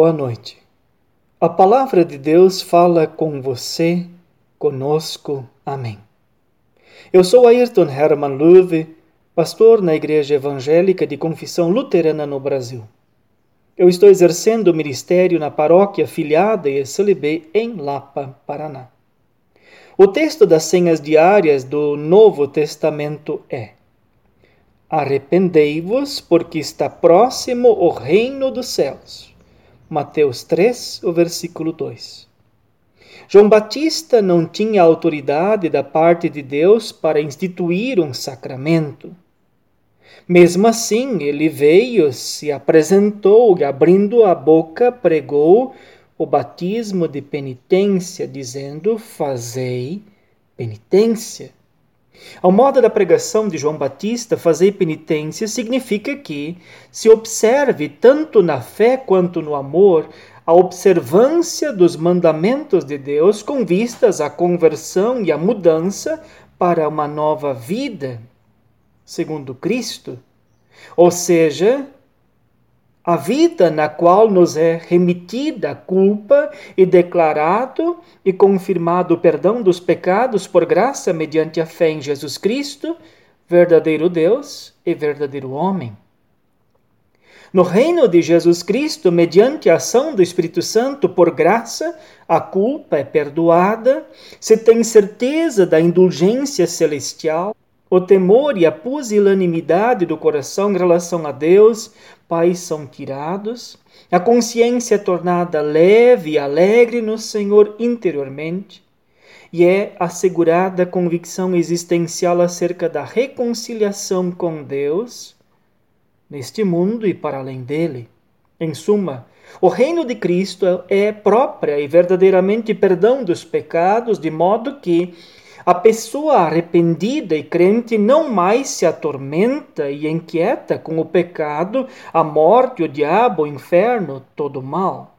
Boa noite. A palavra de Deus fala com você, conosco. Amém. Eu sou Ayrton Hermann Löwe, pastor na Igreja Evangélica de Confissão Luterana no Brasil. Eu estou exercendo o ministério na paróquia filiada e SLB em Lapa, Paraná. O texto das senhas diárias do Novo Testamento é: Arrependei-vos, porque está próximo o reino dos céus. Mateus 3, o versículo 2. João Batista não tinha autoridade da parte de Deus para instituir um sacramento. Mesmo assim, ele veio, se apresentou e, abrindo a boca, pregou o batismo de penitência, dizendo: Fazei penitência. Ao modo da pregação de João Batista, fazer penitência significa que se observe, tanto na fé quanto no amor, a observância dos mandamentos de Deus com vistas à conversão e à mudança para uma nova vida, segundo Cristo. Ou seja, a vida na qual nos é remitida a culpa e declarado e confirmado o perdão dos pecados por graça mediante a fé em Jesus Cristo, verdadeiro Deus e verdadeiro homem. No reino de Jesus Cristo, mediante a ação do Espírito Santo por graça, a culpa é perdoada, se tem certeza da indulgência celestial, o temor e a pusilanimidade do coração em relação a Deus, Pai, são tirados, a consciência é tornada leve e alegre no Senhor interiormente, e é assegurada a convicção existencial acerca da reconciliação com Deus, neste mundo e para além dele. Em suma, o reino de Cristo é própria e verdadeiramente perdão dos pecados, de modo que a pessoa arrependida e crente não mais se atormenta e inquieta com o pecado, a morte, o diabo, o inferno, todo o mal.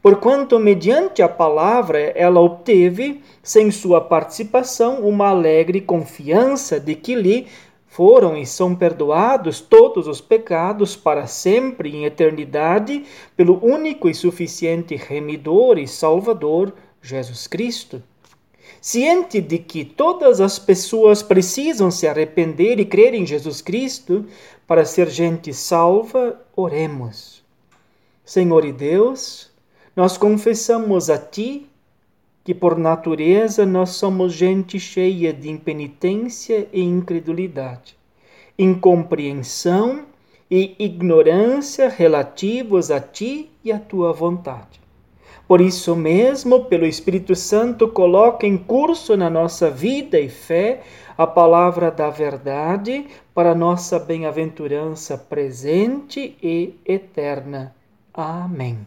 Porquanto, mediante a palavra, ela obteve, sem sua participação, uma alegre confiança de que lhe foram e são perdoados todos os pecados para sempre em eternidade pelo único e suficiente remidor e salvador, Jesus Cristo. Ciente de que todas as pessoas precisam se arrepender e crer em Jesus Cristo para ser gente salva, oremos. Senhor e Deus, nós confessamos a Ti que por natureza nós somos gente cheia de impenitência e incredulidade, incompreensão e ignorância relativos a Ti e à Tua vontade. Por isso mesmo, pelo Espírito Santo, coloca em curso na nossa vida e fé a palavra da verdade para nossa bem-aventurança presente e eterna. Amém.